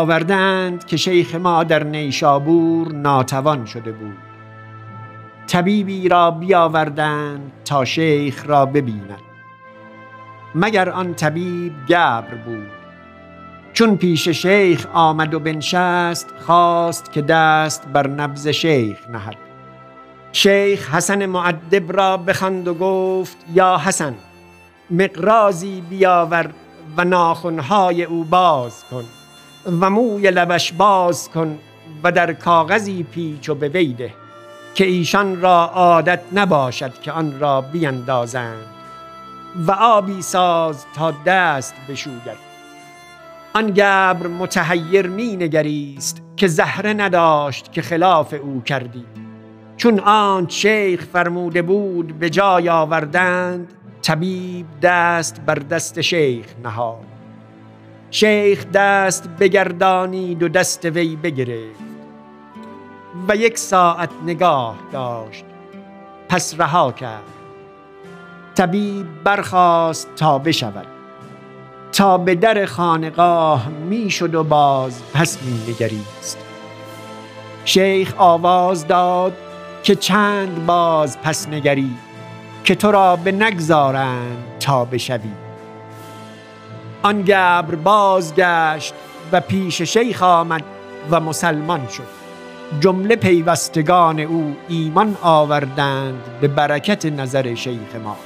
آوردند که شیخ ما در نیشابور ناتوان شده بود. طبیبی را بیاوردند تا شیخ را ببیند. مگر آن طبیب گبر بود. چون پیش شیخ آمد و بنشست خواست که دست بر نبز شیخ نهد. شیخ حسن معدب را بخند و گفت یا حسن مقرازی بیاور و ناخنهای او باز کن. و موی لبش باز کن و در کاغذی پیچ و بویده که ایشان را عادت نباشد که آن را بیندازند. و آبی ساز تا دست بشوید. آن گبر متحیر می نگریست که زهره نداشت که خلاف او کردی. چون آن شیخ فرموده بود به جای آوردند طبیب دست بر دست شیخ نهاد. شیخ دست بگردانید و دست وی بگرفت و یک ساعت نگاه داشت پس رها کرد. طبیب برخواست تا بشود. تا به در خانقاه می‌شد و باز پس می نگریست. شیخ آواز داد که چند باز پس نگری که تو را به نگذارند تا بشوی. آن گبر بازگشت و پیش شیخ آمد و مسلمان شد. جمله پیوستگان او ایمان آوردند به برکت نظر شیخ ما.